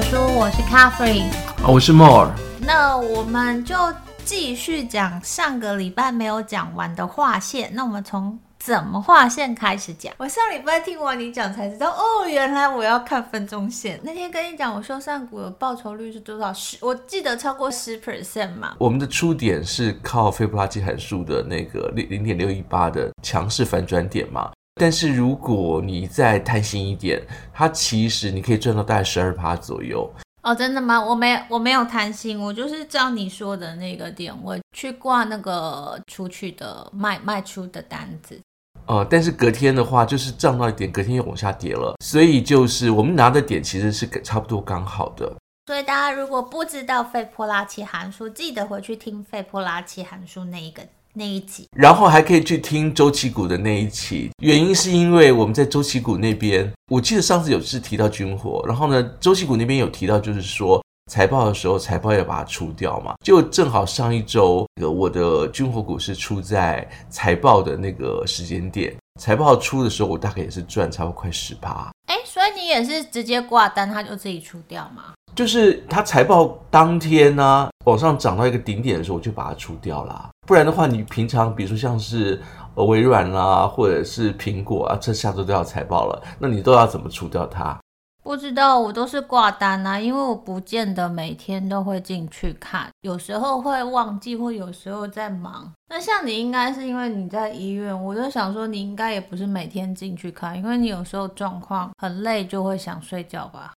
读书，我是 Catherine，我是 More。那我们就继续讲上个礼拜没有讲完的划线。那我们从怎么划线开始讲？我上礼拜听完你讲才知道，哦，原来我要看分钟线。那天跟你讲，我说上股的报酬率是多少？十，我记得超过十 percent 嘛。我们的出点是靠斐波拉契函数的那个零零点六一八的强势反转点嘛。但是如果你再贪心一点，它其实你可以赚到大概十二趴左右。哦，真的吗？我没我没有贪心，我就是照你说的那个点位去挂那个出去的卖卖出的单子。呃，但是隔天的话就是涨到一点，隔天又往下跌了，所以就是我们拿的点其实是差不多刚好的。所以大家如果不知道费波拉奇函数，记得回去听费波拉奇函数那一个。那一集，然后还可以去听周期股的那一期。原因是因为我们在周期股那边，我记得上次有是提到军火，然后呢，周期股那边有提到，就是说财报的时候，财报要把它出掉嘛。就正好上一周，我的军火股是出在财报的那个时间点，财报出的时候，我大概也是赚差不多快十八。哎，所以你也是直接挂单，它就自己出掉吗？就是它财报当天呢、往上涨到一个顶点的时候，我就把它出掉了。不然的话，你平常比如说像是呃微软啦，或者是苹果啊，这下周都要财报了，那你都要怎么出掉它？不知道，我都是挂单啊，因为我不见得每天都会进去看，有时候会忘记，或有时候在忙。那像你应该是因为你在医院，我就想说你应该也不是每天进去看，因为你有时候状况很累，就会想睡觉吧。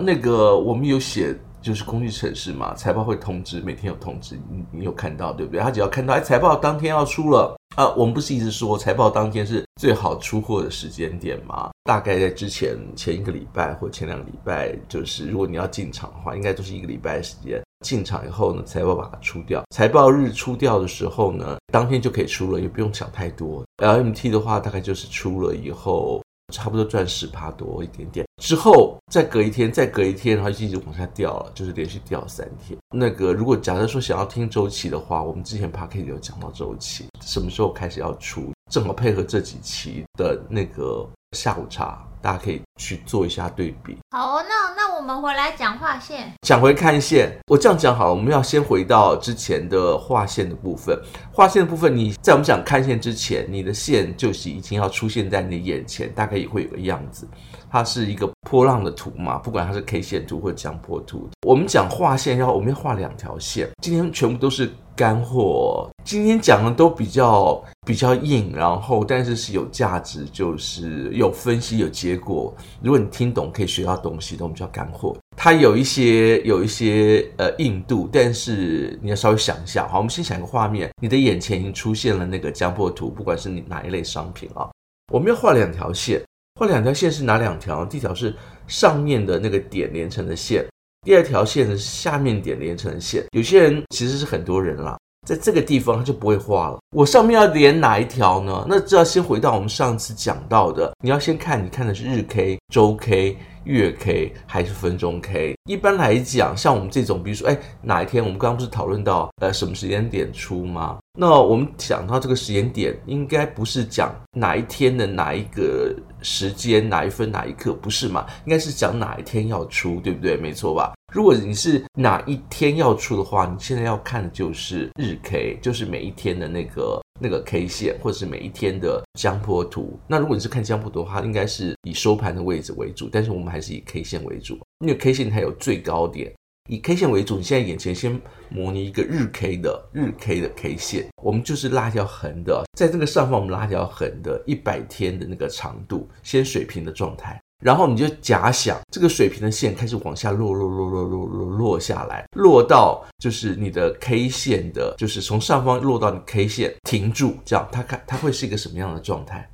那个我们有写，就是工具城市嘛，财报会通知，每天有通知，你你有看到对不对？他只要看到，哎，财报当天要出了啊，我们不是一直说财报当天是最好出货的时间点吗？大概在之前前一个礼拜或前两个礼拜，就是如果你要进场的话，应该都是一个礼拜的时间。进场以后呢，财报把它出掉，财报日出掉的时候呢，当天就可以出了，也不用想太多。LMT 的话，大概就是出了以后。差不多赚十趴多一点点，之后再隔一天，再隔一天，然后就一直往下掉了，就是连续掉三天。那个如果假设说想要听周期的话，我们之前 Podcast 有讲到周期，什么时候开始要出，正好配合这几期的那个下午茶。大家可以去做一下对比。好，那那我们回来讲画线，讲回看线。我这样讲好了，我们要先回到之前的画线的部分。画线的部分，你在我们讲看线之前，你的线就是已经要出现在你的眼前，大概也会有个样子。它是一个波浪的图嘛，不管它是 K 线图或江波图。我们讲画线要，我们要画两条线。今天全部都是干货，今天讲的都比较比较硬，然后但是是有价值，就是有分析有结果。如果你听懂，可以学到东西的，我们叫干货。它有一些有一些呃硬度，但是你要稍微想一下。好，我们先想一个画面，你的眼前已经出现了那个江波图，不管是你哪一类商品啊，我们要画两条线。那两条线是哪两条？第一条是上面的那个点连成的线，第二条线是下面点连成的线。有些人其实是很多人啦，在这个地方他就不会画了。我上面要连哪一条呢？那就要先回到我们上次讲到的，你要先看你看的是日 K、周 K。月 K 还是分钟 K？一般来讲，像我们这种，比如说，哎，哪一天我们刚刚不是讨论到，呃，什么时间点出吗？那我们想到这个时间点，应该不是讲哪一天的哪一个时间、哪一分、哪一刻，不是嘛？应该是讲哪一天要出，对不对？没错吧？如果你是哪一天要出的话，你现在要看的就是日 K，就是每一天的那个。那个 K 线，或者是每一天的江波图。那如果你是看江波图的话，应该是以收盘的位置为主。但是我们还是以 K 线为主，因为 K 线它有最高点。以 K 线为主，你现在眼前先模拟一个日 K 的日 K 的 K 线，我们就是拉一条横的，在这个上方我们拉一条横的，一百天的那个长度，先水平的状态。然后你就假想这个水平的线开始往下落，落，落，落，落，落，落下来，落到就是你的 K 线的，就是从上方落到你 K 线停住，这样它看它会是一个什么样的状态？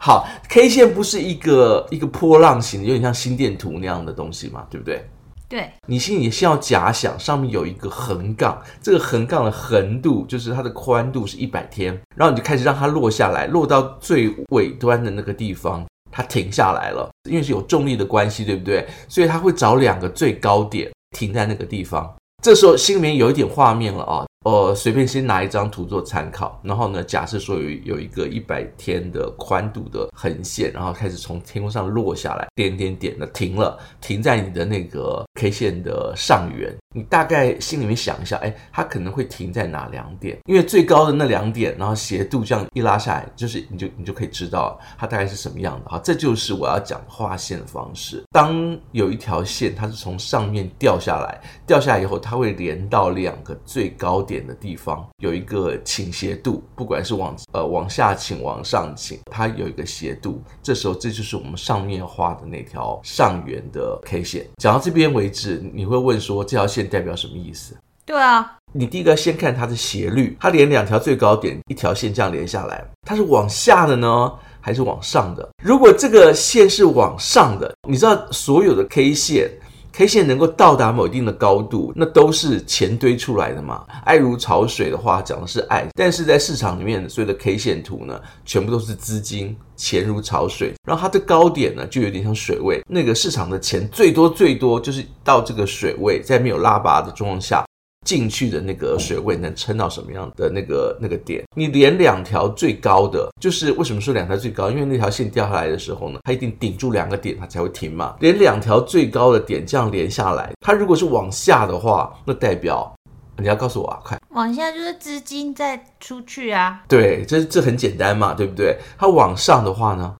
好，K 线不是一个一个波浪形的，有点像心电图那样的东西嘛，对不对？对。你心里先要假想上面有一个横杠，这个横杠的横度就是它的宽度是一百天，然后你就开始让它落下来，落到最尾端的那个地方。它停下来了，因为是有重力的关系，对不对？所以它会找两个最高点停在那个地方。这时候心里面有一点画面了啊，呃，随便先拿一张图做参考，然后呢，假设说有有一个一百天的宽度的横线，然后开始从天空上落下来，点点点的停了，停在你的那个 K 线的上缘。你大概心里面想一下，哎，它可能会停在哪两点？因为最高的那两点，然后斜度这样一拉下来，就是你就你就可以知道它大概是什么样的啊。这就是我要讲画线的方式。当有一条线，它是从上面掉下来，掉下来以后，它会连到两个最高点的地方，有一个倾斜度，不管是往呃往下倾、往上倾，它有一个斜度。这时候，这就是我们上面画的那条上缘的 K 线。讲到这边为止，你会问说这条线代表什么意思？对啊，你第一个先看它的斜率，它连两条最高点一条线这样连下来，它是往下的呢，还是往上的？如果这个线是往上的，你知道所有的 K 线，K 线能够到达某一定的高度，那都是钱堆出来的嘛。爱如潮水的话讲的是爱，但是在市场里面所有的 K 线图呢，全部都是资金，钱如潮水。然后它的高点呢，就有点像水位，那个市场的钱最多最多就是到这个水位，在没有拉拔的状况下。进去的那个水位能撑到什么样的那个那个点？你连两条最高的，就是为什么说两条最高？因为那条线掉下来的时候呢，它一定顶住两个点，它才会停嘛。连两条最高的点这样连下来，它如果是往下的话，那代表你要告诉我啊，快！往下就是资金再出去啊。对，这这很简单嘛，对不对？它往上的话呢？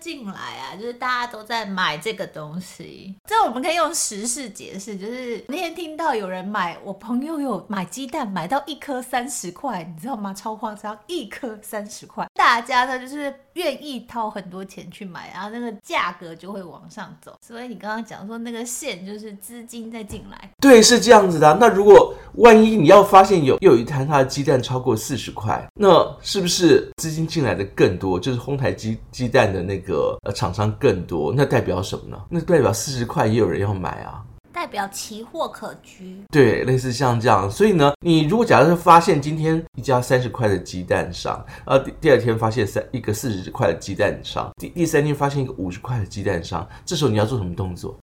进来啊，就是大家都在买这个东西，这我们可以用时事解释。就是那天听到有人买，我朋友有买鸡蛋，买到一颗三十块，你知道吗？超夸张，一颗三十块，大家呢就是愿意掏很多钱去买，然后那个价格就会往上走。所以你刚刚讲说那个线就是资金在进来，对，是这样子的。那如果万一你要发现有又有一摊它的鸡蛋超过四十块，那是不是资金进来的更多？就是哄抬鸡鸡蛋的。那个呃，厂商更多，那代表什么呢？那代表四十块也有人要买啊，代表奇货可居。对，类似像这样。所以呢，你如果假设发现今天一家三十块的鸡蛋商，呃，第第二天发现三一个四十块的鸡蛋商，第第三天发现一个五十块的鸡蛋商，这时候你要做什么动作？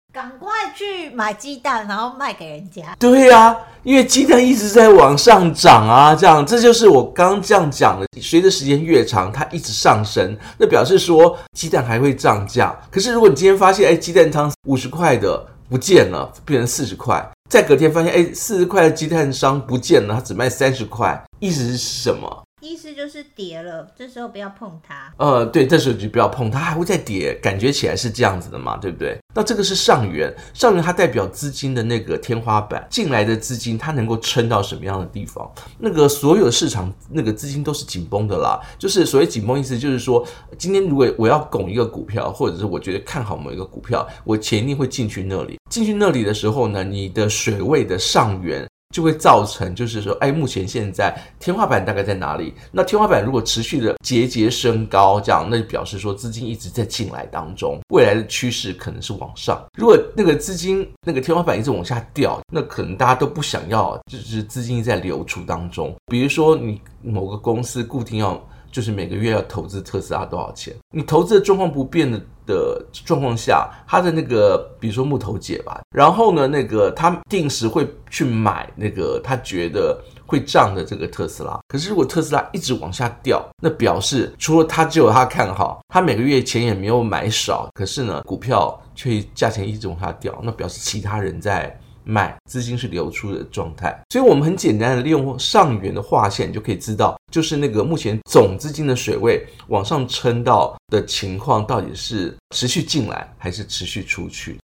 去买鸡蛋，然后卖给人家。对呀、啊，因为鸡蛋一直在往上涨啊，这样这就是我刚刚这样讲的。随着时间越长，它一直上升，那表示说鸡蛋还会涨价。可是如果你今天发现，哎，鸡蛋商五十块的不见了，变成四十块，再隔天发现，哎，四十块的鸡蛋商不见了，它只卖三十块，意思是什么？意思就是跌了，这时候不要碰它。呃，对，这时候就不要碰它，还会再跌，感觉起来是这样子的嘛，对不对？那这个是上缘，上缘它代表资金的那个天花板，进来的资金它能够撑到什么样的地方？那个所有市场那个资金都是紧绷的啦，就是所谓紧绷意思就是说，今天如果我要拱一个股票，或者是我觉得看好某一个股票，我钱一定会进去那里，进去那里的时候呢，你的水位的上缘。就会造成，就是说，哎，目前现在天花板大概在哪里？那天花板如果持续的节节升高，这样，那就表示说资金一直在进来当中，未来的趋势可能是往上。如果那个资金那个天花板一直往下掉，那可能大家都不想要，就是资金在流出当中。比如说，你某个公司固定要。就是每个月要投资特斯拉多少钱？你投资的状况不变的的状况下，他的那个，比如说木头姐吧，然后呢，那个他定时会去买那个他觉得会涨的这个特斯拉。可是如果特斯拉一直往下掉，那表示除了他只有他看好，他每个月钱也没有买少，可是呢，股票却价钱一直往下掉，那表示其他人在。买资金是流出的状态，所以我们很简单的利用上缘的画线就可以知道，就是那个目前总资金的水位往上撑到的情况到底是持续进来还是持续出去。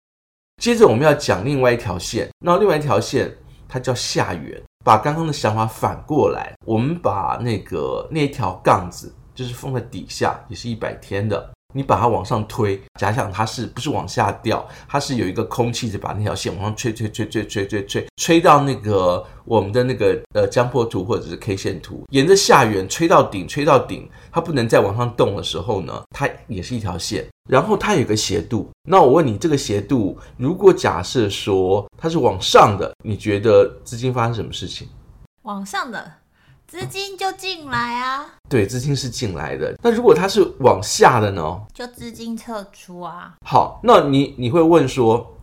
接着我们要讲另外一条线，那另外一条线它叫下缘，把刚刚的想法反过来，我们把那个那条杠子就是放在底下，也是一百天的。你把它往上推，假想它是不是往下掉？它是有一个空气在把那条线往上吹，吹，吹，吹，吹，吹，吹，吹到那个我们的那个呃江波图或者是 K 线图，沿着下缘吹到顶，吹到顶，它不能再往上动的时候呢，它也是一条线，然后它有个斜度。那我问你，这个斜度如果假设说它是往上的，你觉得资金发生什么事情？往上的。资金就进来啊，对，资金是进来的。那如果它是往下的呢？就资金撤出啊。好，那你你会问说，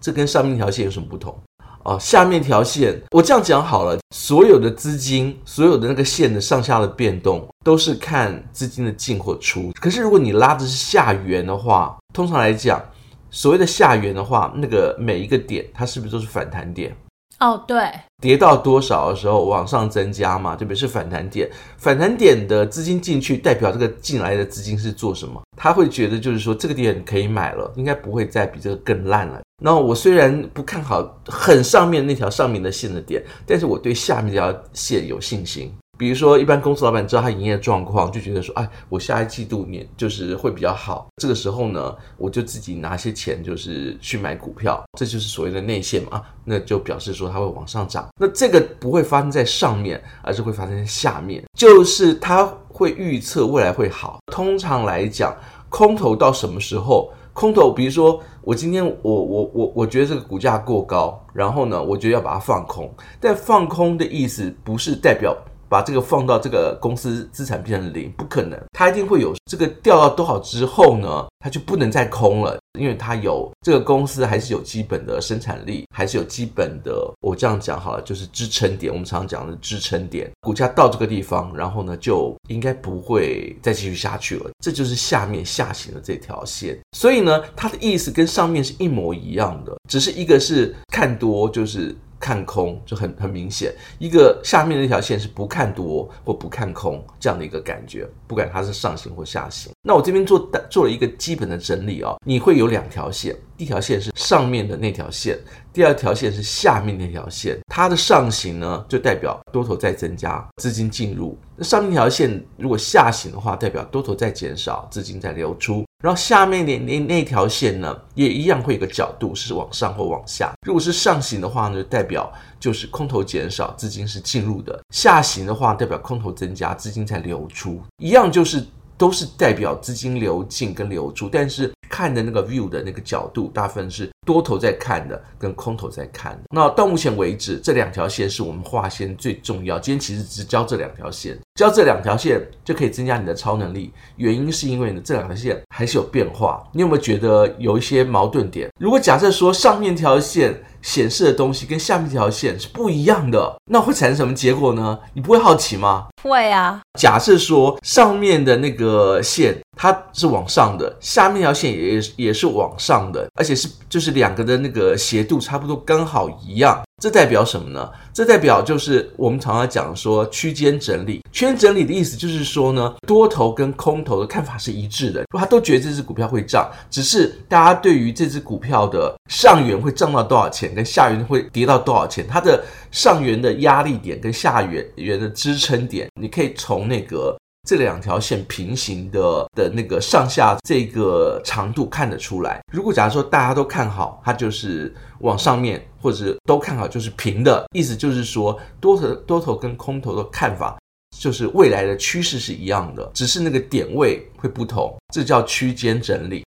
这跟上面一条线有什么不同？哦，下面一条线，我这样讲好了，所有的资金，所有的那个线的上下的变动，都是看资金的进或出。可是如果你拉的是下缘的话，通常来讲，所谓的下缘的话，那个每一个点，它是不是都是反弹点？哦，对，跌到多少的时候往上增加嘛，特别？是反弹点，反弹点的资金进去，代表这个进来的资金是做什么？他会觉得就是说这个点可以买了，应该不会再比这个更烂了。那我虽然不看好很上面那条上面的线的点，但是我对下面这条线有信心。比如说，一般公司老板知道他营业状况，就觉得说，哎，我下一季度年就是会比较好。这个时候呢，我就自己拿些钱，就是去买股票，这就是所谓的内线嘛。那就表示说它会往上涨。那这个不会发生在上面，而是会发生在下面，就是它会预测未来会好。通常来讲，空头到什么时候？空头，比如说我今天我我我我觉得这个股价过高，然后呢，我觉得要把它放空。但放空的意思不是代表。把这个放到这个公司资产变成零，不可能，它一定会有这个掉到多少之后呢，它就不能再空了，因为它有这个公司还是有基本的生产力，还是有基本的，我这样讲好了，就是支撑点，我们常常讲的支撑点，股价到这个地方，然后呢就应该不会再继续下去了，这就是下面下行的这条线，所以呢，它的意思跟上面是一模一样的，只是一个是看多，就是。看空就很很明显，一个下面的一条线是不看多或不看空这样的一个感觉，不管它是上行或下行。那我这边做做了一个基本的整理、哦，你会有两条线，一条线是上面的那条线，第二条线是下面那条线。它的上行呢，就代表多头在增加，资金进入；那上面那条线如果下行的话，代表多头在减少，资金在流出。然后下面那那那条线呢，也一样会有个角度是往上或往下。如果是上行的话呢，代表就是空头减少，资金是进入的；下行的话，代表空头增加，资金在流出。一样就是都是代表资金流进跟流出，但是看的那个 view 的那个角度，大部分是多头在看的，跟空头在看的。那到目前为止，这两条线是我们划线最重要。今天其实只教这两条线。教这两条线就可以增加你的超能力，原因是因为呢，这两条线还是有变化。你有没有觉得有一些矛盾点？如果假设说上面条线显示的东西跟下面条线是不一样的，那会产生什么结果呢？你不会好奇吗？会啊。假设说上面的那个线它是往上的，下面条线也也是往上的，而且是就是两个的那个斜度差不多刚好一样。这代表什么呢？这代表就是我们常常讲说区间整理。区间整理的意思就是说呢，多头跟空头的看法是一致的，他都觉得这只股票会涨，只是大家对于这只股票的上缘会涨到多少钱，跟下缘会跌到多少钱，它的上缘的压力点跟下缘缘的支撑点，你可以从那个。这两条线平行的的那个上下这个长度看得出来。如果假如说大家都看好，它就是往上面，或者是都看好就是平的，意思就是说多头多头跟空头的看法就是未来的趋势是一样的，只是那个点位会不同。这叫区间整理。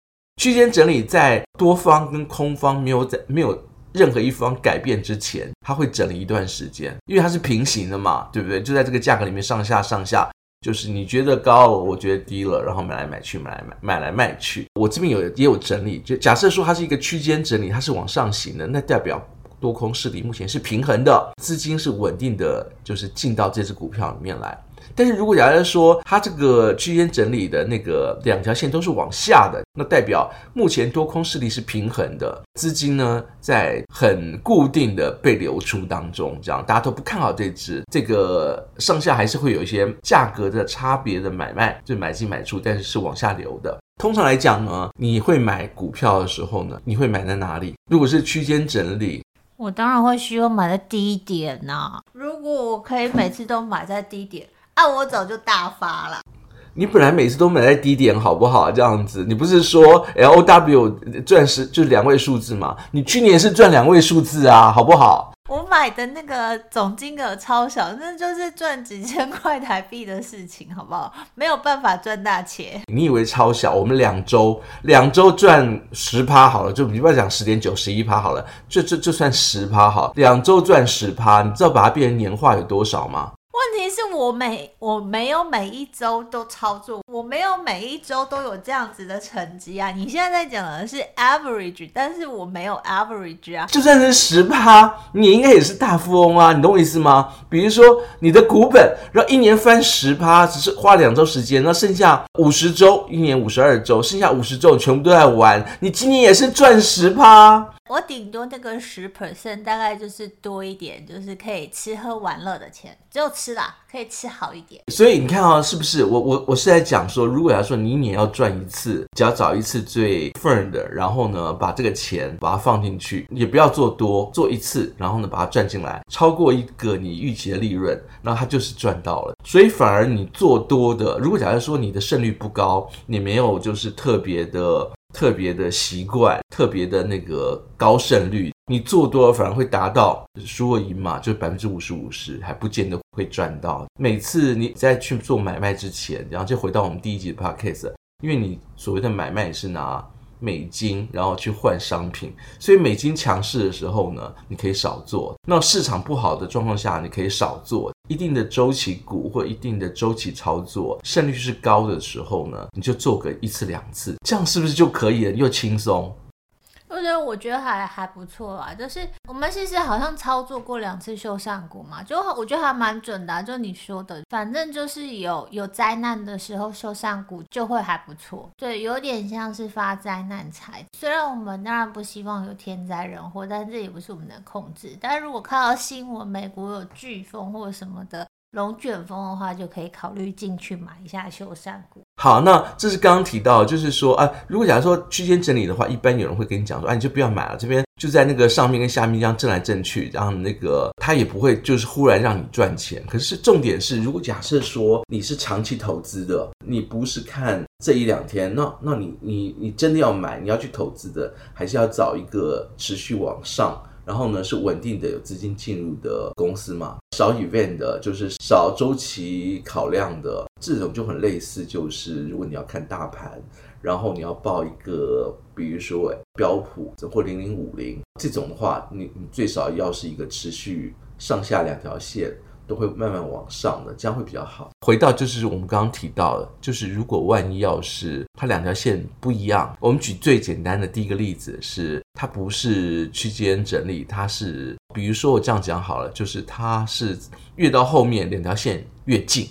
区间整理在多方跟空方没有在没有任何一方改变之前，它会整理一段时间，因为它是平行的嘛，对不对？就在这个价格里面上下上下。就是你觉得高了，我觉得低了，然后买来买去，买来买买来卖去。我这边有也有整理，就假设说它是一个区间整理，它是往上行的，那代表多空势力目前是平衡的，资金是稳定的，就是进到这只股票里面来。但是如果假设说它这个区间整理的那个两条线都是往下的，那代表目前多空势力是平衡的，资金呢在很固定的被流出当中，这样大家都不看好这只，这个上下还是会有一些价格的差别的买卖，就买进买出，但是是往下流的。通常来讲呢，你会买股票的时候呢，你会买在哪里？如果是区间整理，我当然会希望买在低点呐、啊。如果我可以每次都买在低点。啊，我早就大发了。你本来每次都买在低点，好不好？这样子，你不是说 L O W 钻石就是两位数字吗？你去年是赚两位数字啊，好不好？我买的那个总金额超小，那就是赚几千块台币的事情，好不好？没有办法赚大钱。你以为超小？我们两周两周赚十趴好了，就你不要讲十点九、十一趴好了，就就就算十趴好，两周赚十趴，你知道把它变成年化有多少吗？问题是我每我没有每一周都操作，我没有每一周都有这样子的成绩啊！你现在在讲的是 average，但是我没有 average 啊。就算是十趴，你应该也是大富翁啊！你懂我意思吗？比如说你的股本，然后一年翻十趴，只是花两周时间，那剩下五十周，一年五十二周，剩下五十周全部都在玩，你今年也是赚十趴。我顶多那个十 percent，大概就是多一点，就是可以吃喝玩乐的钱，只有吃啦，可以吃好一点。所以你看啊、是不是？我我我是在讲说，如果要说你一年要赚一次，只要找一次最 firm 的，然后呢，把这个钱把它放进去，也不要做多，做一次，然后呢，把它赚进来，超过一个你预期的利润，那它就是赚到了。所以反而你做多的，如果假如说你的胜率不高，你没有就是特别的。特别的习惯，特别的那个高胜率，你做多了反而会达到输或赢嘛，就百分之五十五十，还不见得会赚到。每次你在去做买卖之前，然后就回到我们第一集的 podcast，因为你所谓的买卖是拿美金，然后去换商品，所以美金强势的时候呢，你可以少做；那市场不好的状况下，你可以少做。一定的周期股或一定的周期操作，胜率是高的时候呢，你就做个一次两次，这样是不是就可以了？又轻松。我觉得我觉得还还不错啊，就是我们其实好像操作过两次秀上股嘛，就我觉得还蛮准的，就你说的，反正就是有有灾难的时候秀上股就会还不错，对，有点像是发灾难财。虽然我们当然不希望有天灾人祸，但这也不是我们能控制。但是如果看到新闻，美国有飓风或者什么的。龙卷风的话，就可以考虑进去买一下修缮股。好，那这是刚刚提到，就是说啊，如果假如说区间整理的话，一般有人会跟你讲说，啊，你就不要买了，这边就在那个上面跟下面这样震来震去，然后那个它也不会就是忽然让你赚钱。可是重点是，如果假设说你是长期投资的，你不是看这一两天，那那你你你真的要买，你要去投资的，还是要找一个持续往上。然后呢，是稳定的有资金进入的公司嘛，少 event 的，就是少周期考量的这种就很类似，就是如果你要看大盘，然后你要报一个，比如说标普或零零五零这种的话，你你最少要是一个持续上下两条线。都会慢慢往上的，这样会比较好。回到就是我们刚刚提到的，就是如果万一要是它两条线不一样，我们举最简单的第一个例子是，它不是区间整理，它是，比如说我这样讲好了，就是它是越到后面两条线越近。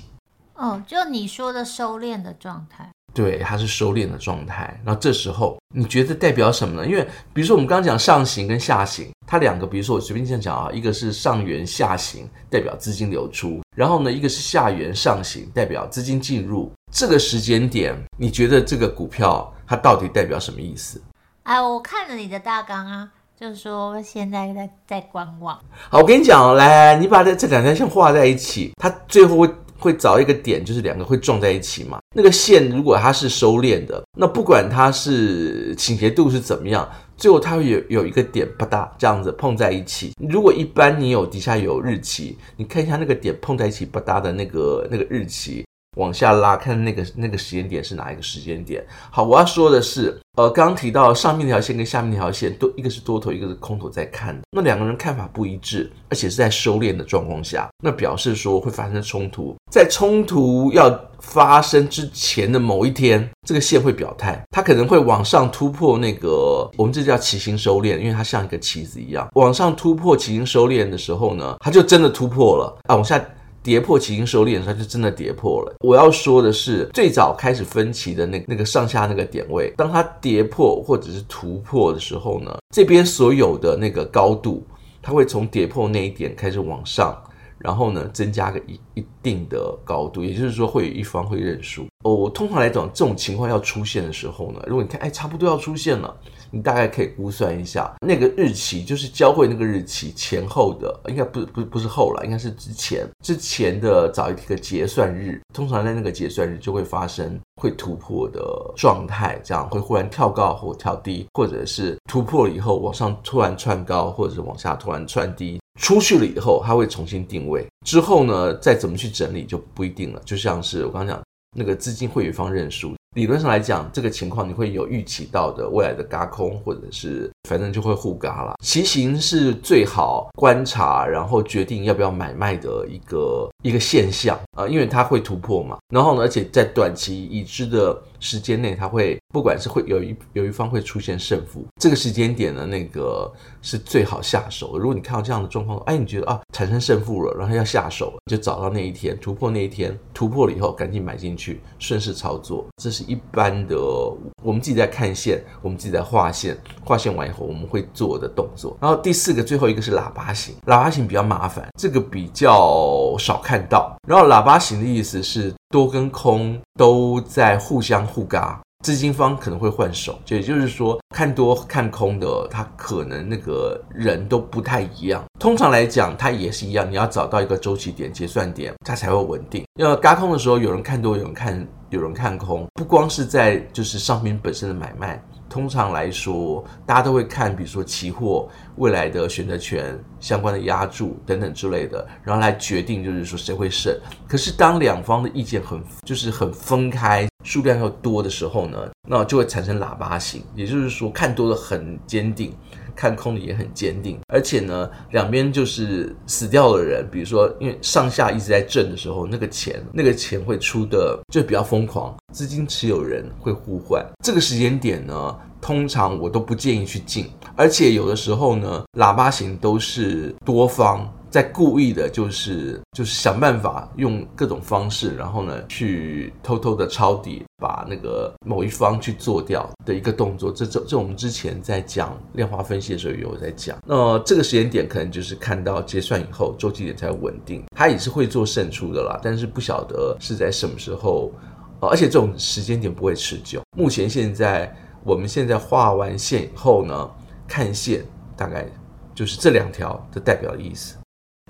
哦，就你说的收敛的状态。对，它是收敛的状态。然后这时候你觉得代表什么呢？因为比如说我们刚刚讲上行跟下行，它两个，比如说我随便这样讲啊，一个是上缘下行，代表资金流出；然后呢，一个是下缘上行，代表资金进入。这个时间点，你觉得这个股票它到底代表什么意思？哎，我看了你的大纲啊，就是说现在在在观望。好，我跟你讲，来，你把这这两条线画在一起，它最后会。会找一个点，就是两个会撞在一起嘛。那个线如果它是收敛的，那不管它是倾斜度是怎么样，最后它会有有一个点啪嗒这样子碰在一起。如果一般你有底下有日期，你看一下那个点碰在一起啪嗒的那个那个日期。往下拉，看那个那个时间点是哪一个时间点？好，我要说的是，呃，刚提到上面那条线跟下面那条线，都一个是多头，一个是空头在看。那两个人看法不一致，而且是在收敛的状况下，那表示说会发生冲突。在冲突要发生之前的某一天，这个线会表态，它可能会往上突破那个，我们这叫旗形收敛，因为它像一个旗子一样，往上突破旗形收敛的时候呢，它就真的突破了啊，往下。跌破旗形收敛，它就真的跌破了。我要说的是，最早开始分歧的那那个上下那个点位，当它跌破或者是突破的时候呢，这边所有的那个高度，它会从跌破那一点开始往上，然后呢增加个一一定的高度，也就是说会有一方会认输。哦，我通常来讲，这种情况要出现的时候呢，如果你看，哎，差不多要出现了。你大概可以估算一下，那个日期就是交汇那个日期前后的，应该不不不是后了，应该是之前之前的早一个结算日，通常在那个结算日就会发生会突破的状态，这样会忽然跳高或跳低，或者是突破了以后往上突然窜高，或者是往下突然窜低，出去了以后它会重新定位，之后呢再怎么去整理就不一定了，就像是我刚讲那个资金会有一方认输。理论上来讲，这个情况你会有预期到的未来的轧空，或者是反正就会互嘎了。骑行是最好观察，然后决定要不要买卖的一个一个现象啊，因为它会突破嘛。然后呢，而且在短期已知的时间内，它会不管是会有一有一方会出现胜负，这个时间点呢，那个是最好下手。如果你看到这样的状况，哎，你觉得啊产生胜负了，然后要下手，就找到那一天突破那一天，突破了以后赶紧买进去，顺势操作。这是一般的，我们自己在看线，我们自己在画线，画线完以后我们会做的动作。然后第四个最后一个是喇叭形，喇叭形比较麻烦，这个比较少看看到。然后喇叭形的意思是多跟空都在互相互嘎。资金方可能会换手，也就是说，看多看空的，他可能那个人都不太一样。通常来讲，它也是一样，你要找到一个周期点、结算点，它才会稳定。要嘎空的时候，有人看多，有人看，有人看空，不光是在就是商品本身的买卖。通常来说，大家都会看，比如说期货未来的选择权相关的押注等等之类的，然后来决定就是说谁会胜。可是当两方的意见很就是很分开，数量又多的时候呢，那就会产生喇叭型，也就是说看多的很坚定。看空的也很坚定，而且呢，两边就是死掉的人，比如说，因为上下一直在震的时候，那个钱，那个钱会出的就比较疯狂，资金持有人会互换。这个时间点呢，通常我都不建议去进，而且有的时候呢，喇叭型都是多方。在故意的，就是就是想办法用各种方式，然后呢，去偷偷的抄底，把那个某一方去做掉的一个动作。这这这，我们之前在讲量化分析的时候有在讲。那这个时间点可能就是看到结算以后，周期点才稳定，它也是会做胜出的啦。但是不晓得是在什么时候，而且这种时间点不会持久。目前现在我们现在画完线以后呢，看线大概就是这两条的代表的意思。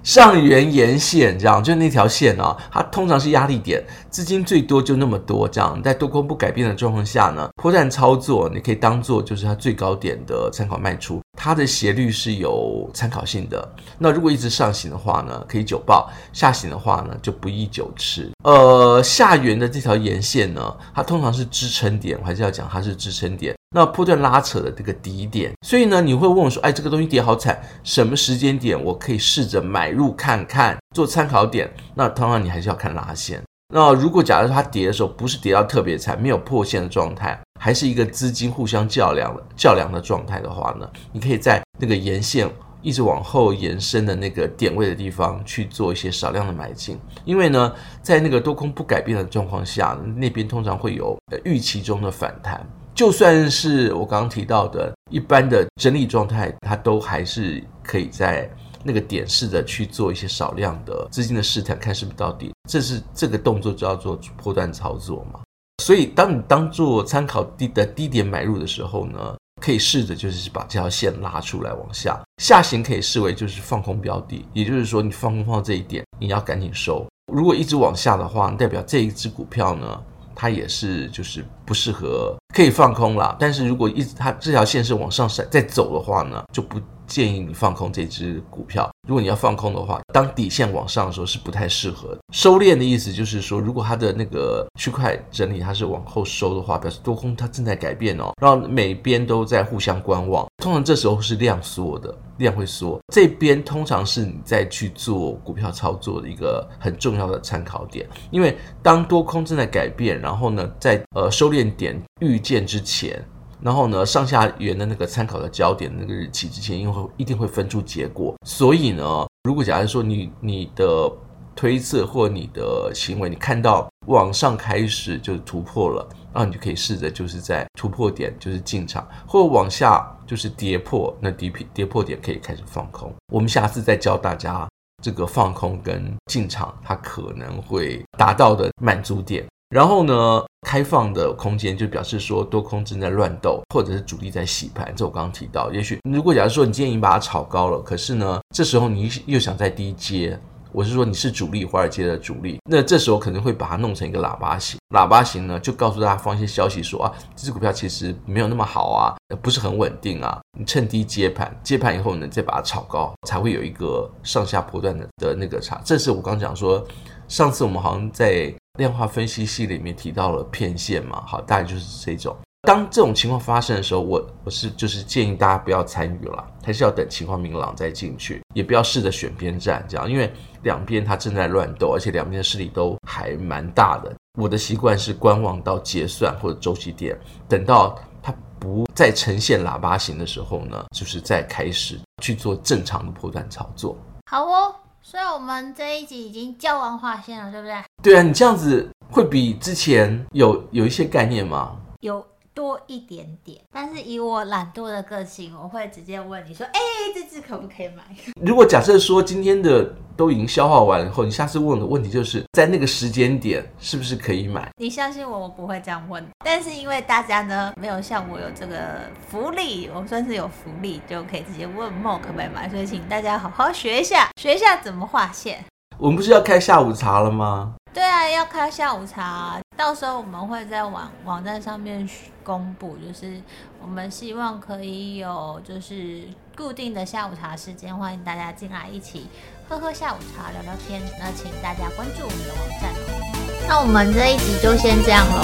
上缘沿线这样，就那条线啊，它通常是压力点，资金最多就那么多这样，在多空不改变的状况下呢，破绽操作你可以当做就是它最高点的参考卖出，它的斜率是有参考性的。那如果一直上行的话呢，可以久抱；下行的话呢，就不宜久持。呃，下缘的这条沿线呢，它通常是支撑点，我还是要讲它是支撑点。那波段拉扯的这个底点，所以呢，你会问我说，哎，这个东西跌好惨，什么时间点我可以试着买入看看，做参考点？那当然你还是要看拉线。那如果假如它跌的时候不是跌到特别惨，没有破线的状态，还是一个资金互相较量的较量的状态的话呢，你可以在那个沿线一直往后延伸的那个点位的地方去做一些少量的买进，因为呢，在那个多空不改变的状况下，那边通常会有预期中的反弹。就算是我刚刚提到的一般的整理状态，它都还是可以在那个点试着去做一些少量的资金的试探，看是不是到底。这是这个动作就要做波段操作嘛。所以当你当做参考低的低点买入的时候呢，可以试着就是把这条线拉出来往下，下行可以视为就是放空标的，也就是说你放空放到这一点，你要赶紧收。如果一直往下的话，代表这一只股票呢，它也是就是不适合，可以放空了，但是如果一直它这条线是往上闪再走的话呢，就不建议你放空这只股票。如果你要放空的话，当底线往上的时候是不太适合的。收敛的意思就是说，如果它的那个区块整理它是往后收的话，表示多空它正在改变哦，然后每边都在互相观望。通常这时候是量缩的，量会缩。这边通常是你在去做股票操作的一个很重要的参考点，因为当多空正在改变，然后呢，在呃收敛点预见之前。然后呢，上下缘的那个参考的焦点那个日期之前，因为一定会分出结果。所以呢，如果假如说你你的推测或你的行为，你看到往上开始就是突破了，那你就可以试着就是在突破点就是进场，或往下就是跌破那低跌破点可以开始放空。我们下次再教大家这个放空跟进场它可能会达到的满足点。然后呢，开放的空间就表示说多空正在乱斗，或者是主力在洗盘。这我刚刚提到，也许如果假如说你今天已经把它炒高了，可是呢，这时候你又想再低接，我是说你是主力，华尔街的主力，那这时候可能会把它弄成一个喇叭形。喇叭形呢，就告诉大家放一些消息说啊，这只股票其实没有那么好啊，不是很稳定啊，你趁低接盘，接盘以后呢，再把它炒高，才会有一个上下波段的的那个差。这是我刚讲说，上次我们好像在。量化分析系里面提到了骗线嘛，好，大概就是这种。当这种情况发生的时候，我我是就是建议大家不要参与了，还是要等情况明朗再进去，也不要试着选边站这样，因为两边它正在乱斗，而且两边的势力都还蛮大的。我的习惯是观望到结算或者周期点，等到它不再呈现喇叭形的时候呢，就是再开始去做正常的波段操作。好哦，所以我们这一集已经教完划线了，对不对？对啊，你这样子会比之前有有一些概念吗？有。多一点点，但是以我懒惰的个性，我会直接问你说：“哎，这支可不可以买？” 如果假设说今天的都已经消化完了以后，你下次问的问题就是在那个时间点是不是可以买？你相信我，我不会这样问。但是因为大家呢没有像我有这个福利，我算是有福利，就可以直接问 Mo 可不可以买，所以请大家好好学一下，学一下怎么画线。我们不是要开下午茶了吗？对啊，要开下午茶，到时候我们会在网网站上面公布，就是我们希望可以有就是固定的下午茶时间，欢迎大家进来一起喝喝下午茶，聊聊天。那请大家关注我们的网站哦。那我们这一集就先这样喽，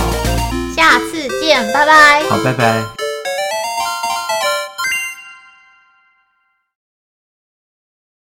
下次见，拜拜。好，拜拜。